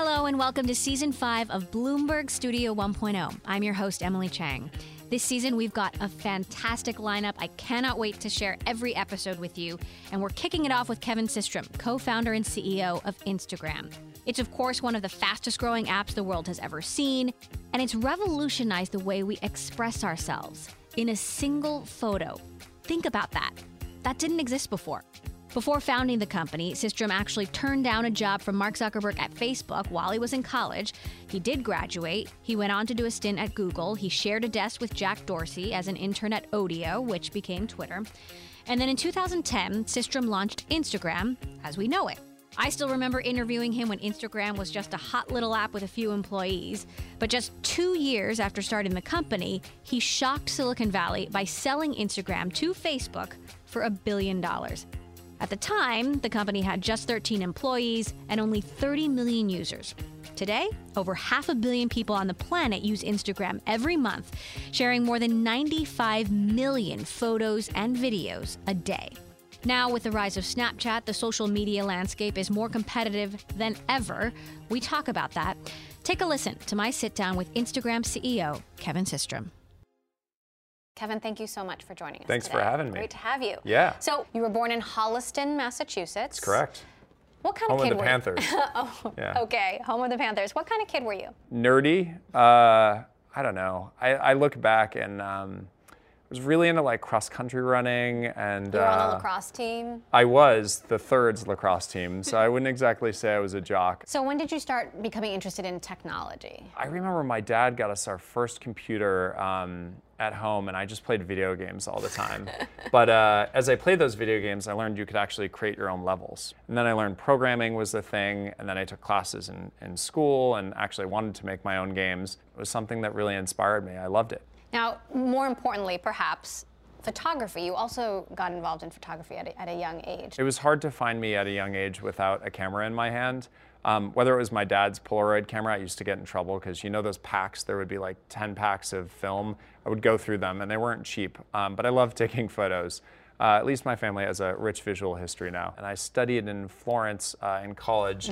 Hello, and welcome to season five of Bloomberg Studio 1.0. I'm your host, Emily Chang. This season, we've got a fantastic lineup. I cannot wait to share every episode with you. And we're kicking it off with Kevin Systrom, co founder and CEO of Instagram. It's, of course, one of the fastest growing apps the world has ever seen, and it's revolutionized the way we express ourselves in a single photo. Think about that. That didn't exist before. Before founding the company, Systrom actually turned down a job from Mark Zuckerberg at Facebook while he was in college. He did graduate. He went on to do a stint at Google. He shared a desk with Jack Dorsey as an intern at Odeo, which became Twitter. And then in 2010, Systrom launched Instagram as we know it. I still remember interviewing him when Instagram was just a hot little app with a few employees. But just two years after starting the company, he shocked Silicon Valley by selling Instagram to Facebook for a billion dollars. At the time, the company had just 13 employees and only 30 million users. Today, over half a billion people on the planet use Instagram every month, sharing more than 95 million photos and videos a day. Now, with the rise of Snapchat, the social media landscape is more competitive than ever. We talk about that. Take a listen to my sit down with Instagram CEO Kevin Systrom. Kevin, thank you so much for joining us. Thanks today. for having me. Great to have you. Yeah. So, you were born in Holliston, Massachusetts. That's correct. What kind of kid? Home of the were Panthers. you? oh, Yeah. okay. Home of the Panthers. What kind of kid were you? Nerdy. Uh, I don't know. I, I look back and um, was really into like cross country running and You were on a uh, lacrosse team. I was the thirds lacrosse team, so I wouldn't exactly say I was a jock. So, when did you start becoming interested in technology? I remember my dad got us our first computer um, at home, and I just played video games all the time. but uh, as I played those video games, I learned you could actually create your own levels. And then I learned programming was the thing, and then I took classes in, in school and actually wanted to make my own games. It was something that really inspired me. I loved it. Now, more importantly, perhaps, photography. You also got involved in photography at a, at a young age. It was hard to find me at a young age without a camera in my hand. Um, whether it was my dad's Polaroid camera, I used to get in trouble because you know those packs, there would be like 10 packs of film. I would go through them and they weren't cheap, um, but I love taking photos. Uh, at least my family has a rich visual history now. And I studied in Florence uh, in college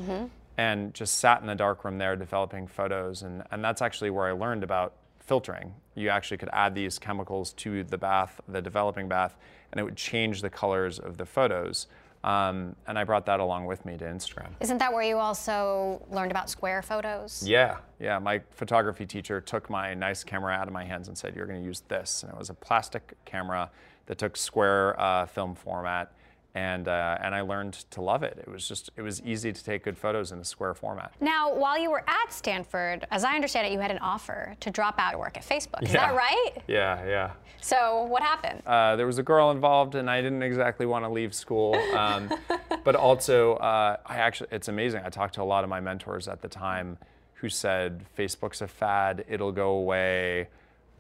and just sat in the darkroom there developing photos. And, and that's actually where I learned about filtering. You actually could add these chemicals to the bath, the developing bath, and it would change the colors of the photos. Um, and I brought that along with me to Instagram. Isn't that where you also learned about square photos? Yeah, yeah. My photography teacher took my nice camera out of my hands and said, "You're going to use this." And it was a plastic camera that took square uh, film format, and uh, and I learned to love it. It was just it was easy to take good photos in a square format. Now, while you were at Stanford, as I understand it, you had an offer to drop out and work at Facebook. Is Yeah. that right? Yeah, yeah. So, what happened? Uh, there was a girl involved, and I didn't exactly want to leave school. Um, but also, uh, I actually, it's amazing. I talked to a lot of my mentors at the time who said, Facebook's a fad, it'll go away.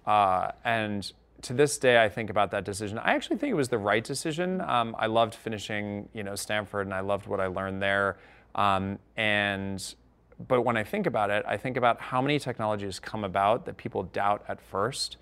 Uh, and to this day, I think about that decision. I actually think it was the right decision. Um, I loved finishing, you know, Stanford, and I loved what I learned there. Um, and but when I think about it, I think about how many technologies come about that people doubt at first.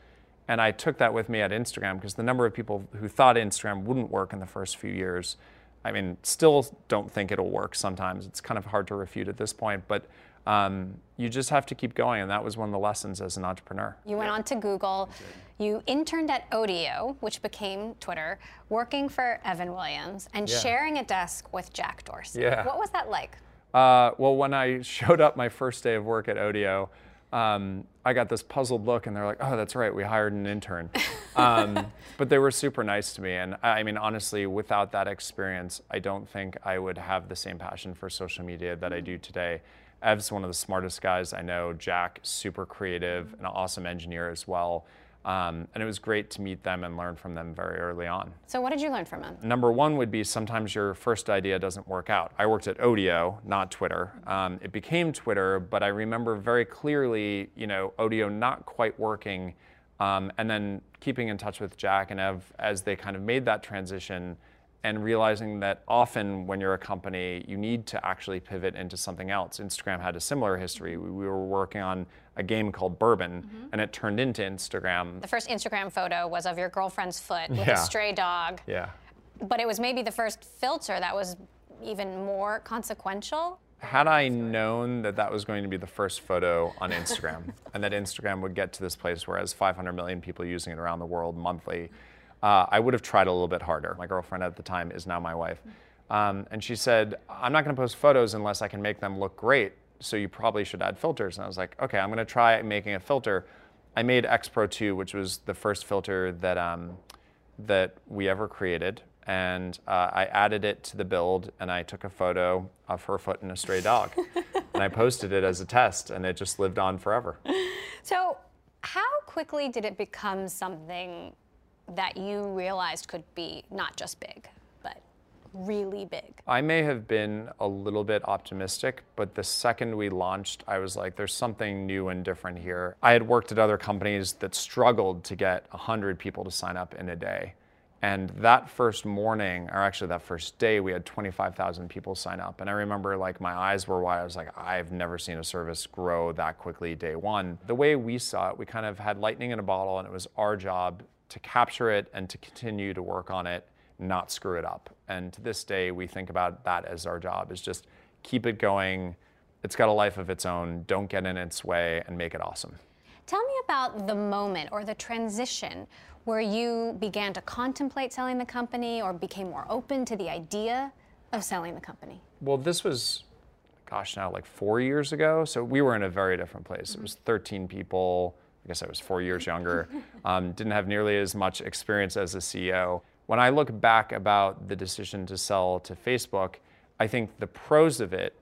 And I took that with me at Instagram because the number of people who thought Instagram wouldn't work in the first few years, I mean, still don't think it'll work sometimes. It's kind of hard to refute at this point, but um, you just have to keep going. And that was one of the lessons as an entrepreneur. You went on to Google. You interned at Odeo, which became Twitter, working for Evan Williams and Yeah. sharing a desk with Jack Dorsey. Yeah. What was that like? Uh, well, when I showed up my first day of work at Odeo, um, I got this puzzled look, and they're like, "Oh, that's right, we hired an intern." Um, but they were super nice to me, and I I mean, honestly, without that experience, I don't think I would have the same passion for social media that I do today. Ev's one of the smartest guys I know. Jack, super creative, an awesome engineer as well. Um, and it was great to meet them and learn from them very early on. So, what did you learn from them? Number one would be sometimes your first idea doesn't work out. I worked at Odeo, not Twitter. Um, it became Twitter, but I remember very clearly, you know, Odeo not quite working, um, and then keeping in touch with Jack and Ev as they kind of made that transition and realizing that often when you're a company, you need to actually pivot into something else. Instagram had a similar history. We, we were working on a game called Burbn, mm-hmm. and it turned into Instagram. The first Instagram photo was of your girlfriend's foot with yeah. a stray dog. Yeah. But it was maybe the first filter that was even more consequential. Had I known that that was going to be the first photo on Instagram and that Instagram would get to this place where it has 500 million people using it around the world monthly, uh, I would have tried a little bit harder. My girlfriend at the time is now my wife. Um, and she said, I'm not going to post photos unless I can make them look great. So you probably should add filters. And I was like, okay, I'm going to try making a filter. I made X Pro 2, which was the first filter that, um, that we ever created. And uh, I added it to the build and I took a photo of her foot and a stray dog. and I posted it as a test and it just lived on forever. So, how quickly did it become something that you realized could be not just big, but really big? I may have been a little bit optimistic, but the second we launched, I was like, there's something new and different here. I had worked at other companies that struggled to get 100 people to sign up in a day. And that first morning, or actually that first day, we had 25,000 people sign up. And I remember like my eyes were wide. I was like, I've never seen a service grow that quickly day one. The way we saw it, we kind of had lightning in a bottle, and it was our job to capture it and to continue to work on it, not screw it up. And to this day, we think about that as our job is just keep it going. It's got a life of its own. Don't get in its way and make it awesome. Tell me about the moment or the transition where you began to contemplate selling the company or became more open to the idea of selling the company. Well, this was, gosh, now like four years ago. So we were in a very different place. Mm-hmm. It was 13 people I guess I was four years younger, um, didn't have nearly as much experience as a CEO. When I look back about the decision to sell to Facebook, I think the pros of it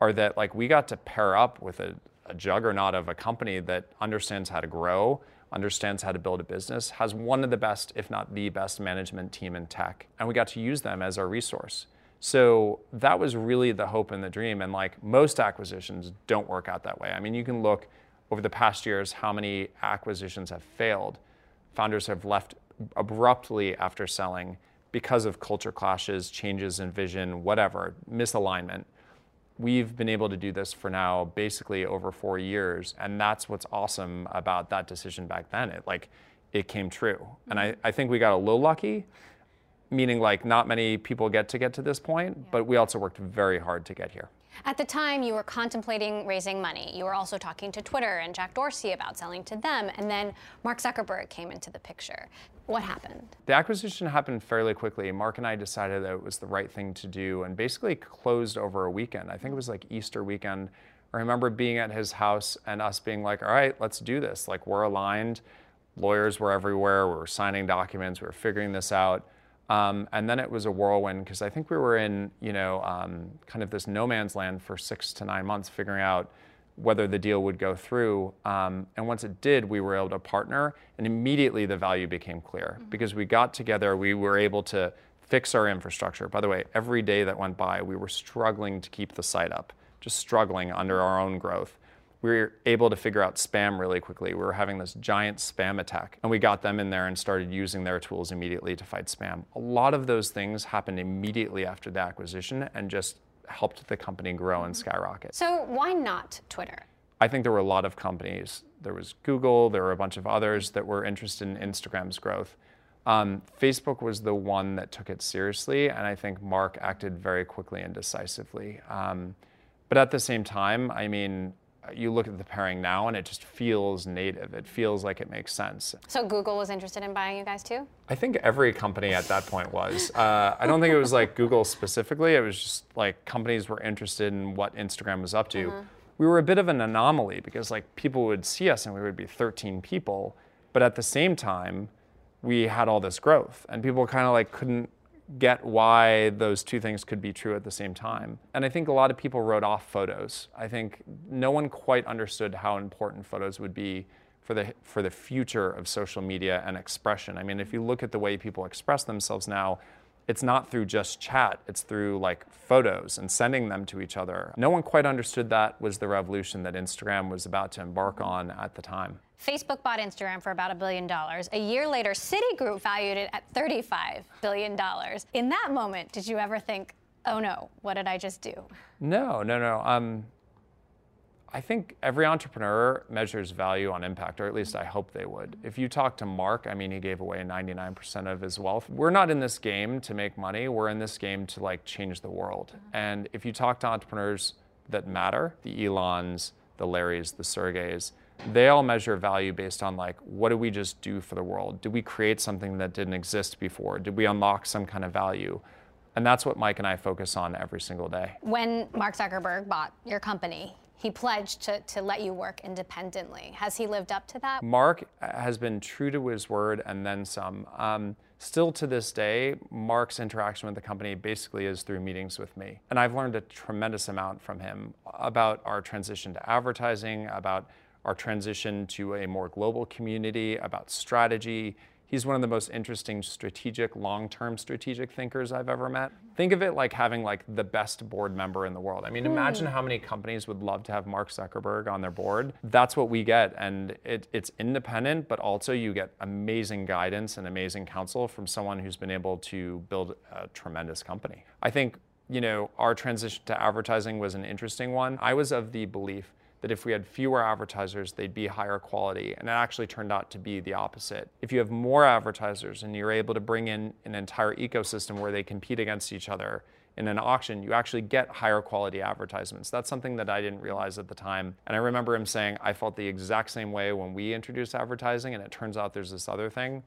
are that like we got to pair up with a, a juggernaut of a company that understands how to grow, understands how to build a business, has one of the best, if not the best, management team in tech, and we got to use them as our resource. So that was really the hope and the dream. And like most acquisitions don't work out that way. I mean, you can look over the past years how many acquisitions have failed. Founders have left abruptly after selling because of culture clashes, changes in vision, whatever, misalignment. We've been able to do this for now basically over four years, and that's what's awesome about that decision back then. It like it came true. And I, I think we got a little lucky, meaning like not many people get to get to this point, yeah. but we also worked very hard to get here. At the time, you were contemplating raising money. You were also talking to Twitter and Jack Dorsey about selling to them, and then Mark Zuckerberg came into the picture. What happened? The acquisition happened fairly quickly. Mark and I decided that it was the right thing to do and basically closed over a weekend. I think it was like Easter weekend. I remember being at his house and us being like, all right, let's do this. Like, we're aligned. Lawyers were everywhere. We were signing documents. We were figuring this out. Um, and then it was a whirlwind because I think we were in, you know, um, kind of this no man's land for six to nine months, figuring out whether the deal would go through. Um, and once it did, we were able to partner, and immediately the value became clear mm-hmm. because we got together. We were able to fix our infrastructure. By the way, every day that went by, we were struggling to keep the site up, just struggling under our own growth we were able to figure out spam really quickly. We were having this giant spam attack, and we got them in there and started using their tools immediately to fight spam. A lot of those things happened immediately after the acquisition and just helped the company grow and skyrocket. So, why not Twitter? I think there were a lot of companies. There was Google, there were a bunch of others that were interested in Instagram's growth. Um, Facebook was the one that took it seriously, and I think Mark acted very quickly and decisively. Um, but at the same time, I mean, you look at the pairing now and it just feels native. It feels like it makes sense. So Google was interested in buying you guys too? I think every company at that point was. Uh, I don't think it was like Google specifically. It was just like companies were interested in what Instagram was up to. Mm-hmm. We were a bit of an anomaly because like people would see us and we would be 13 people, but at the same time, we had all this growth and people kind of like couldn't get why those two things could be true at the same time. And I think a lot of people wrote off photos. I think no one quite understood how important photos would be for the for the future of social media and expression. I mean, if you look at the way people express themselves now, it's not through just chat, it's through like photos and sending them to each other. No one quite understood that was the revolution that Instagram was about to embark on at the time. Facebook bought Instagram for about a billion dollars. A year later, Citigroup valued it at $35 billion. In that moment, did you ever think, oh no, what did I just do? No, no, no. Um, I think every entrepreneur measures value on impact, or at least I hope they would. If you talk to Mark, I mean, he gave away 99% of his wealth. We're not in this game to make money. We're in this game to like change the world. And if you talk to entrepreneurs that matter, the Elons, the Larrys, the Sergeys, they all measure value based on like, what do we just do for the world? Did we create something that didn't exist before? Did we unlock some kind of value? And that's what Mike and I focus on every single day. When Mark Zuckerberg bought your company, he pledged to, to let you work independently. Has he lived up to that? Mark has been true to his word and then some. Um, still to this day, Mark's interaction with the company basically is through meetings with me. And I've learned a tremendous amount from him about our transition to advertising, about our transition to a more global community, about strategy. He's one of the most interesting strategic, long-term strategic thinkers I've ever met. Think of it like having like the best board member in the world. I mean, hmm. imagine how many companies would love to have Mark Zuckerberg on their board. That's what we get, and it, it's independent, but also you get amazing guidance and amazing counsel from someone who's been able to build a tremendous company. I think you know our transition to advertising was an interesting one. I was of the belief that if we had fewer advertisers, they'd be higher quality. And it actually turned out to be the opposite. If you have more advertisers and you're able to bring in an entire ecosystem where they compete against each other in an auction, you actually get higher quality advertisements. That's something that I didn't realize at the time. And I remember him saying, I felt the exact same way when we introduced advertising, and it turns out there's this other thing.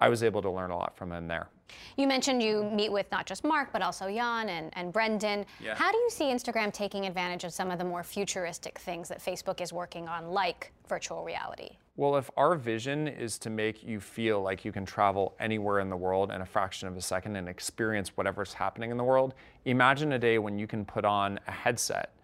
I was able to learn a lot from him there. You mentioned you meet with not just Mark, but also Jan and, and Brendan. Yeah. How do you see Instagram taking advantage of some of the more futuristic things that Facebook is working on, like virtual reality? Well, if our vision is to make you feel like you can travel anywhere in the world in a fraction of a second and experience whatever's happening in the world, imagine a day when you can put on a headset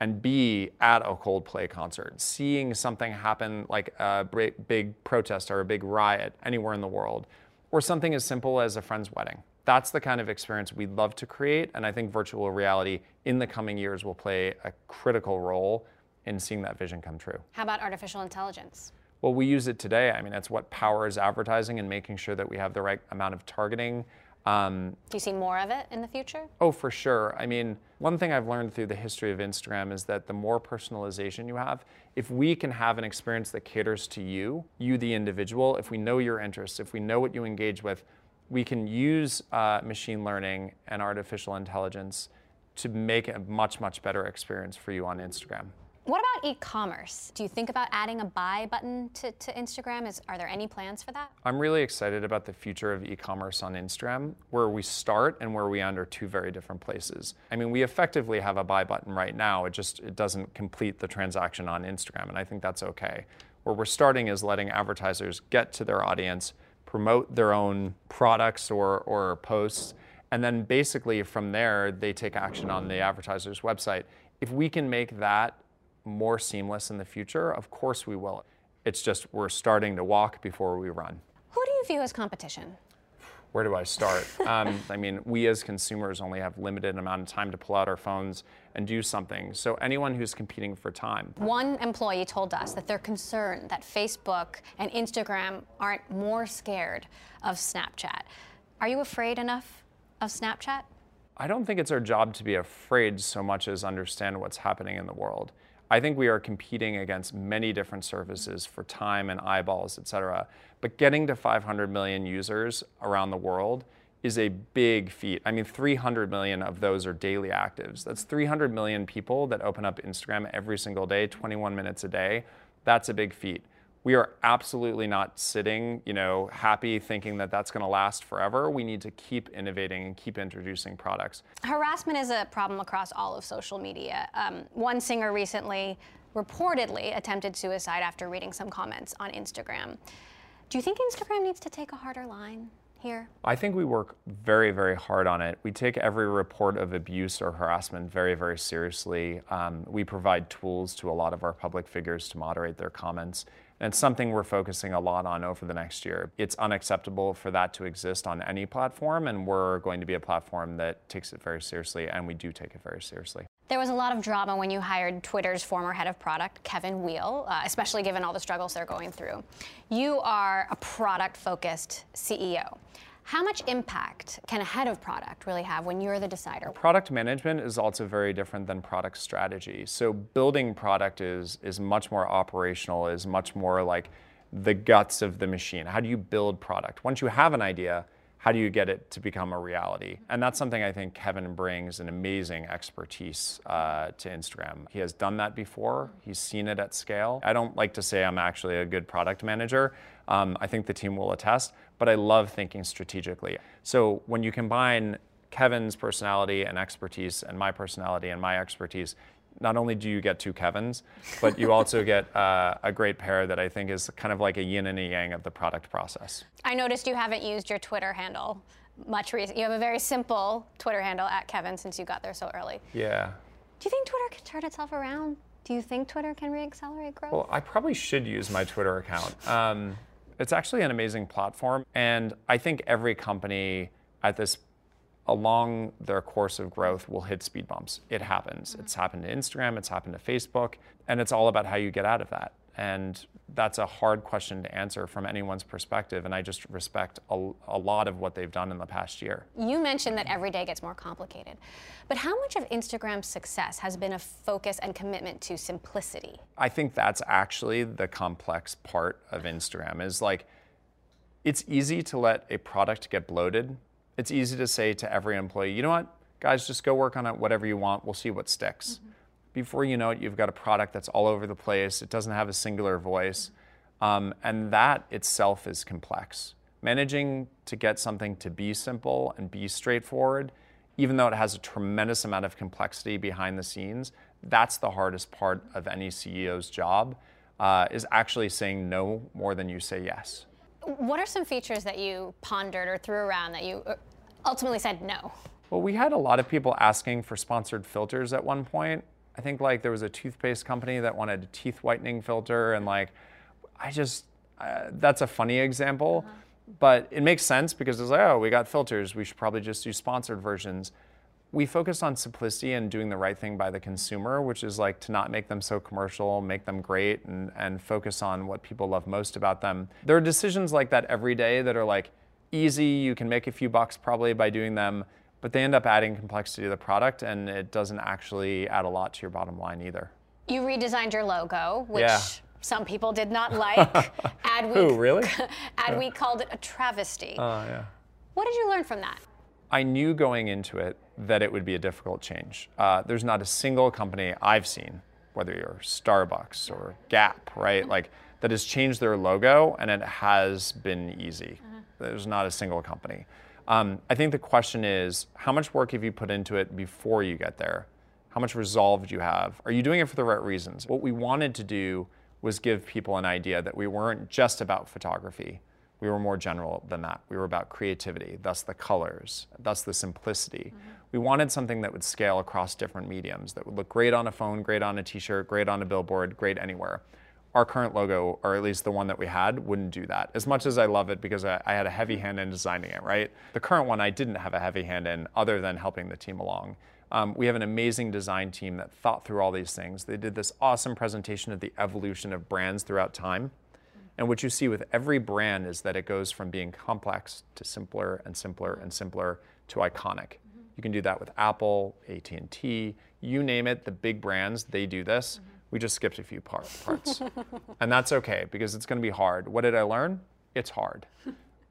and be at a Coldplay concert, seeing something happen like a big protest or a big riot anywhere in the world, or something as simple as a friend's wedding. That's the kind of experience we'd love to create, and I think virtual reality in the coming years will play a critical role in seeing that vision come true. How about artificial intelligence? Well, we use it today. I mean, that's what powers advertising and making sure that we have the right amount of targeting, um, Do you see more of it in the future? Oh, for sure. I mean, one thing I've learned through the history of Instagram is that the more personalization you have, if we can have an experience that caters to you, you the individual, if we know your interests, if we know what you engage with, we can use uh, machine learning and artificial intelligence to make a much, much better experience for you on Instagram. What about e-commerce? Do you think about adding a buy button to, to Instagram? Is, are there any plans for that? I'm really excited about the future of e-commerce on Instagram. Where we start and where we end are two very different places. I mean, we effectively have a buy button right now. It just it doesn't complete the transaction on Instagram, and I think that's okay. Where we're starting is letting advertisers get to their audience, promote their own products or, or posts, and then basically from there, they take action on the advertiser's website. If we can make that more seamless in the future, of course we will. It's just we're starting to walk before we run. Who do you view as competition? Where do I start? um, I mean, we as consumers only have limited amount of time to pull out our phones and do something. So anyone who's competing for time. One employee told us that they're concerned that Facebook and Instagram aren't more scared of Snapchat. Are you afraid enough of Snapchat? I don't think it's our job to be afraid so much as understand what's happening in the world. I think we are competing against many different services for time and eyeballs, et cetera. But getting to 500 million users around the world is a big feat. I mean, 300 million of those are daily actives. That's 300 million people that open up Instagram every single day, 21 minutes a day. That's a big feat we are absolutely not sitting, you know, happy thinking that that's going to last forever. We need to keep innovating and keep introducing products. Harassment is a problem across all of social media. Um, one singer recently reportedly attempted suicide after reading some comments on Instagram. Do you think Instagram needs to take a harder line? here? I think we work very, very hard on it. We take every report of abuse or harassment very, very seriously. Um, we provide tools to a lot of our public figures to moderate their comments. And it's something we're focusing a lot on over the next year. It's unacceptable for that to exist on any platform, and we're going to be a platform that takes it very seriously, and we do take it very seriously. There was a lot of drama when you hired Twitter's former head of product, Kevin Weil, uh, especially given all the struggles they're going through. You are a product focused CEO. How much impact can a head of product really have when you're the decider? Product management is also very different than product strategy. So building product is is much more operational, is much more like the guts of the machine. How do you build product? Once you have an idea, how do you get it to become a reality? And that's something I think Kevin brings an amazing expertise uh, to Instagram. He has done that before, he's seen it at scale. I don't like to say I'm actually a good product manager. Um, I think the team will attest, but I love thinking strategically. So when you combine Kevin's personality and expertise and my personality and my expertise, not only do you get two Kevins, but you also get uh, a great pair that I think is kind of like a yin and a yang of the product process. I noticed you haven't used your Twitter handle much recently. You have a very simple Twitter handle at Kevin since you got there so early. Yeah. Do you think Twitter can turn itself around? Do you think Twitter can reaccelerate growth? Well, I probably should use my Twitter account. Um, it's actually an amazing platform, and I think every company at this along their course of growth will hit speed bumps. It happens. Mm-hmm. It's happened to Instagram, it's happened to Facebook, and it's all about how you get out of that. And that's a hard question to answer from anyone's perspective. And I just respect a, a, lot of what they've done in the past year. You mentioned that every day gets more complicated. But how much of Instagram's success has been a focus and commitment to simplicity? I think that's actually the complex part of Instagram is like, it's easy to let a product get bloated it's easy to say to every employee, you know what, guys, just go work on it, whatever you want, we'll see what sticks. Mm-hmm. Before you know it, you've got a product that's all over the place, it doesn't have a singular voice, um, and that itself is complex. Managing to get something to be simple and be straightforward, even though it has a tremendous amount of complexity behind the scenes, that's the hardest part of any CEO's job, uh, is actually saying no more than you say yes. What are some features that you pondered or threw around that you uh, ultimately said no? Well, we had a lot of people asking for sponsored filters at one point. I think like there was a toothpaste company that wanted a teeth whitening filter, and like, I just, uh, that's a funny example, uh-huh. but it makes sense because it's like, oh, we got filters, we should probably just do sponsored versions we focused on simplicity and doing the right thing by the consumer, which is like to not make them so commercial, make them great, and, and focus on what people love most about them. There are decisions like that every day that are like easy, you can make a few bucks probably by doing them, but they end up adding complexity to the product and it doesn't actually add a lot to your bottom line either. You redesigned your logo, which yeah. some people did not like. Adweek, Who, really? Adweek called it a travesty. Oh, uh, yeah. What did you learn from that? I knew going into it that it would be a difficult change. Uh, there's not a single company I've seen, whether you're Starbucks or Gap, right, like that has changed their logo and it has been easy. Uh-huh. There's not a single company. Um, I think the question is how much work have you put into it before you get there? How much resolve do you have? Are you doing it for the right reasons? What we wanted to do was give people an idea that we weren't just about photography we were more general than that. We were about creativity, thus the colors, thus the simplicity. Mm-hmm. We wanted something that would scale across different mediums, that would look great on a phone, great on a t shirt, great on a billboard, great anywhere. Our current logo, or at least the one that we had, wouldn't do that. As much as I love it because I, I had a heavy hand in designing it, right? The current one I didn't have a heavy hand in other than helping the team along. Um, we have an amazing design team that thought through all these things. They did this awesome presentation of the evolution of brands throughout time. And what you see with every brand is that it goes from being complex to simpler and simpler and simpler to iconic. Mm-hmm. You can do that with Apple, AT&T, you name it, the big brands, they do this. We just skipped a few par- parts. and that's okay because it's going to be hard. What did I learn? It's hard.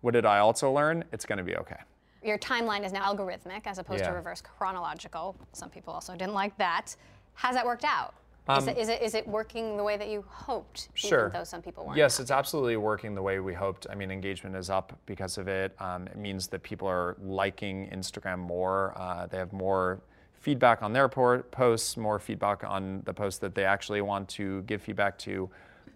what did I also learn? It's going to be okay. Your timeline is now algorithmic as opposed yeah. to reverse chronological. Some people also didn't like that. How's that worked out? Um, is, it, is, it, is it working the way that you hoped? Sure. though some people weren't. Yes, it's absolutely working the way we hoped. I mean, engagement is up because of it. Um, it means that people are liking Instagram more. Uh, they have more feedback on their posts, more feedback on the posts that they actually want to give feedback to.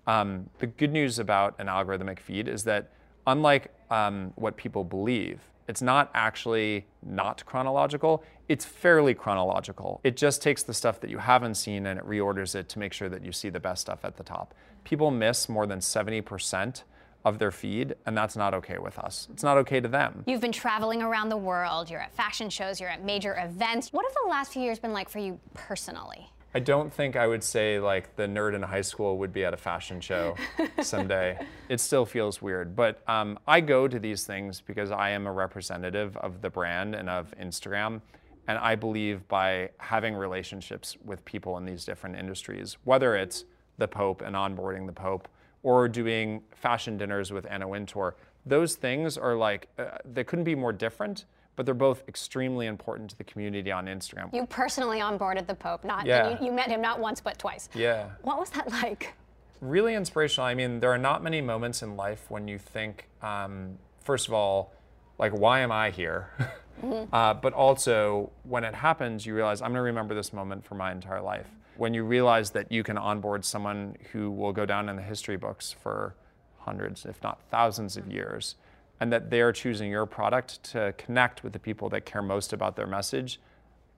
Um, the good news about an algorithmic feed is that, unlike um, what people believe, It's not actually not chronological. It's fairly chronological. It just takes the stuff that you haven't seen and it reorders it to make sure that you see the best stuff at the top. People miss more than 70% of their feed, and that's not okay with us. It's not okay to them. You've been traveling around the world, you're at fashion shows, you're at major events. What have the last few years been like for you personally? I don't think I would say like the nerd in high school would be at a fashion show someday. it still feels weird, but um, I go to these things because I am a representative of the brand and of Instagram. And I believe by having relationships with people in these different industries, whether it's the Pope and onboarding the Pope, or doing fashion dinners with Anna Wintour, those things are like, uh, they couldn't be more different but they're both extremely important to the community on Instagram. You personally onboarded the Pope, not yeah. you, you, met him not once but twice. Yeah. What was that like? Really inspirational. I mean, there are not many moments in life when you think, um, first of all, like, why am I here? Mm-hmm. Uh, but also, when it happens, you realize, I'm going to remember this moment for my entire life. When you realize that you can onboard someone who will go down in the history books for hundreds, if not thousands of years, and that they are choosing your product to connect with the people that care most about their message,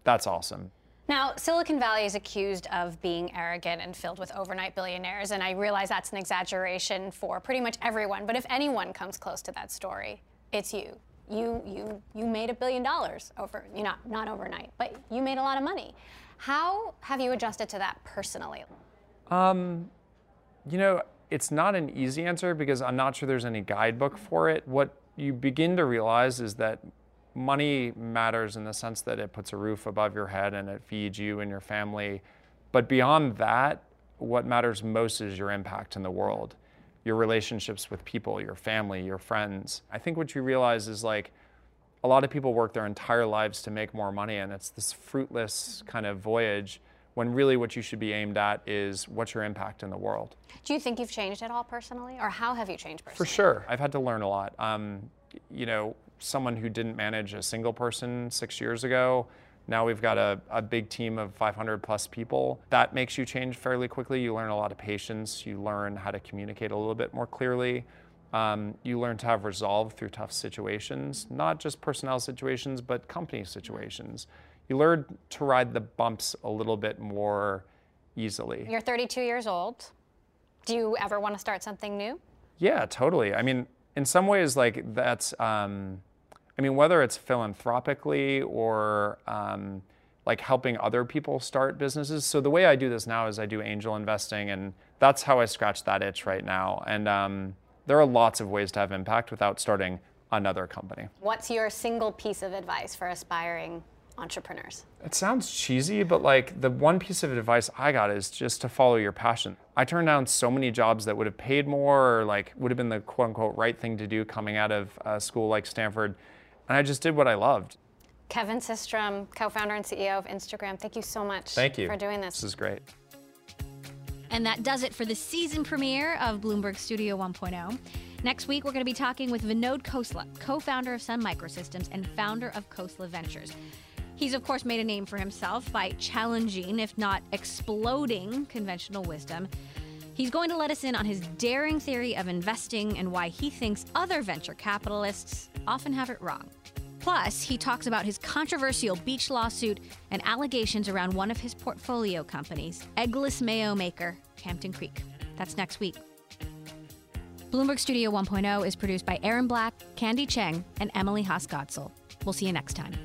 that's awesome. Now, Silicon Valley is accused of being arrogant and filled with overnight billionaires, and I realize that's an exaggeration for pretty much everyone. But if anyone comes close to that story, it's you. You you you made a billion dollars over you know not overnight, but you made a lot of money. How have you adjusted to that personally? Um, you know, it's not an easy answer because I'm not sure there's any guidebook for it. What you begin to realize is that money matters in the sense that it puts a roof above your head and it feeds you and your family. But beyond that, what matters most is your impact in the world, your relationships with people, your family, your friends. I think what you realize is like a lot of people work their entire lives to make more money, and it's this fruitless kind of voyage when really what you should be aimed at is what's your impact in the world. Do you think you've changed at all personally, or how have you changed personally? For sure. I've had to learn a lot. Um, you know, someone who didn't manage a single person six years ago, now we've got a, a big team of 500 plus people. That makes you change fairly quickly. You learn a lot of patience. You learn how to communicate a little bit more clearly. Um, you learn to have resolve through tough situations, not just personnel situations, but company situations you learn to ride the bumps a little bit more easily. You're 32 years old. Do you ever want to start something new? Yeah, totally. I mean, in some ways, like that's, um, I mean, whether it's philanthropically or um, like helping other people start businesses. So the way I do this now is I do angel investing, and that's how I scratch that itch right now. And um, there are lots of ways to have impact without starting another company. What's your single piece of advice for aspiring entrepreneurs? It sounds cheesy, but like the one piece of advice I got is just to follow your passion. I turned down so many jobs that would have paid more or like would have been the quote unquote right thing to do coming out of a school like Stanford. And I just did what I loved. Kevin Systrom, co founder and CEO of Instagram, thank you so much thank you. for doing this. This is great. And that does it for the season premiere of Bloomberg Studio 1.0. Next week, we're going to be talking with Vinod Khosla, co founder of Sun Microsystems and founder of Khosla Ventures. He's, of course, made a name for himself by challenging, if not exploding, conventional wisdom. He's going to let us in on his daring theory of investing and why he thinks other venture capitalists often have it wrong. Plus, he talks about his controversial beach lawsuit and allegations around one of his portfolio companies, Eggless Mayo Maker, Hampton Creek. That's next week. Bloomberg Studio 1.0 is produced by Aaron Black, Candy Cheng, and Emily Haas We'll see you next time.